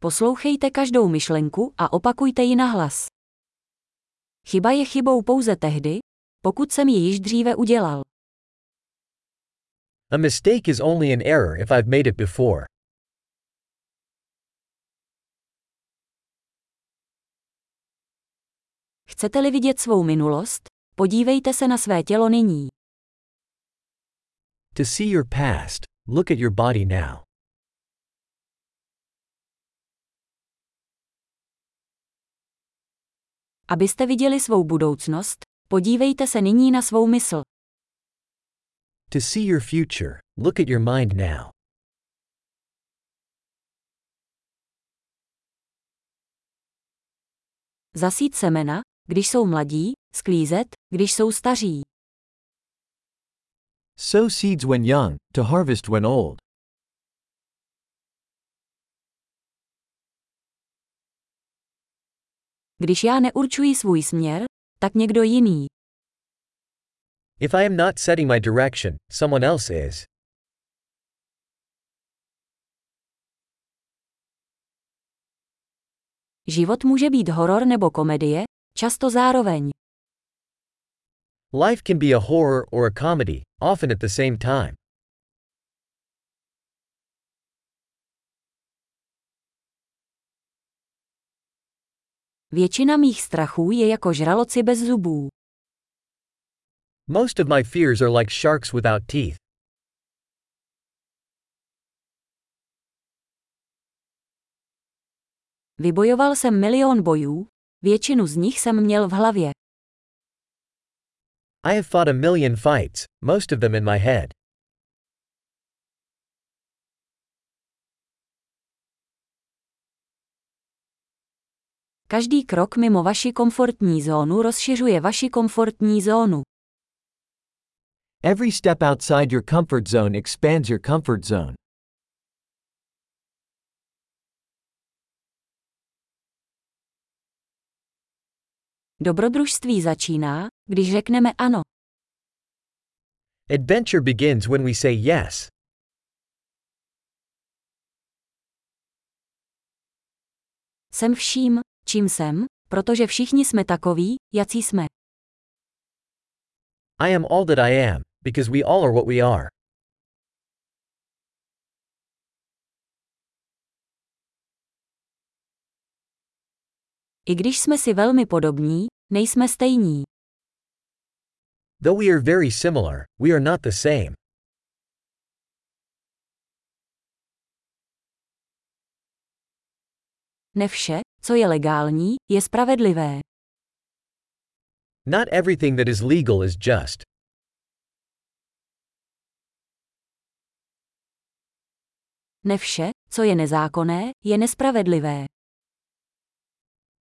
Poslouchejte každou myšlenku a opakujte ji nahlas. Chyba je chybou pouze tehdy, pokud jsem ji již dříve udělal. A mistake is only an error if I've made it before. Chcete-li vidět svou minulost, podívejte se na své tělo nyní. To see your past, look at your body now. Abyste viděli svou budoucnost, podívejte se nyní na svou mysl. To see your future, look at your mind now. Zasít semena, když jsou mladí, sklízet, když jsou staří. Sow seeds when young, to harvest when old. Když já neurčuji svůj směr, tak někdo jiný. If I am not setting my direction, someone else is. Život může být horor nebo komedie, často zároveň. Life can be a horror or a comedy, often at the same time. Většina mých strachů je jako žraloci bez zubů. Most of my fears are like sharks without teeth. Vybojoval jsem milion bojů, většinu z nich jsem měl v hlavě. I have fought a million fights, most of them in my head. Každý krok mimo vaši komfortní zónu rozšiřuje vaši komfortní zónu. Every step outside your comfort zone expands your comfort zone. Dobrodružství začíná, když řekneme ano. Adventure begins when we say yes. Jsem vším, čím jsem, protože všichni jsme takoví, jací jsme. I am all that I am, because we all are what we are. I když jsme si velmi podobní, nejsme stejní. Though we are very similar, we are not the same. Ne vše, co je legální, je spravedlivé. Not everything that is legal is just. Ne vše, co je nezákonné, je nespravedlivé.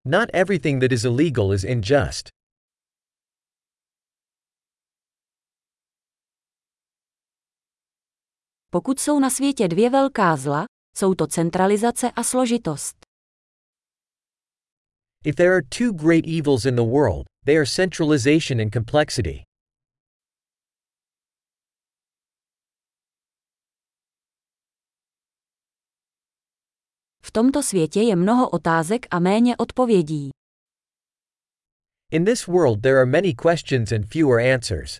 Not everything that is illegal is unjust. Pokud jsou na světě dvě velká zla, jsou to centralizace a složitost. If there are two great evils in the world, they are centralization and complexity. V tomto světě je mnoho otázek a méně odpovědí. In this world there are many questions and fewer answers.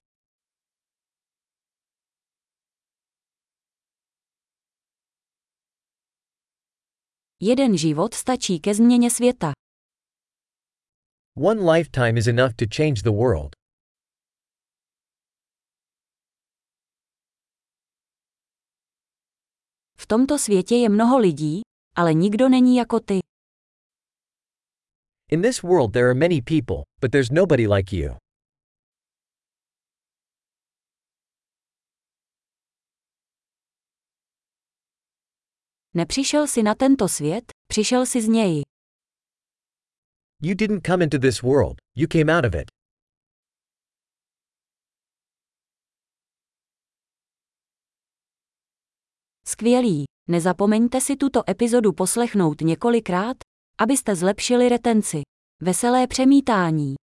Jeden život stačí ke změně světa. One lifetime is enough to change the world. V tomto světě je mnoho lidí, ale nikdo není jako ty. In this world there are many people, but there's nobody like you. Nepřišel si na tento svět, přišel si z něj. You didn't come into this world, you came out of it. Skvělý. Nezapomeňte si tuto epizodu poslechnout několikrát, abyste zlepšili retenci. Veselé přemítání.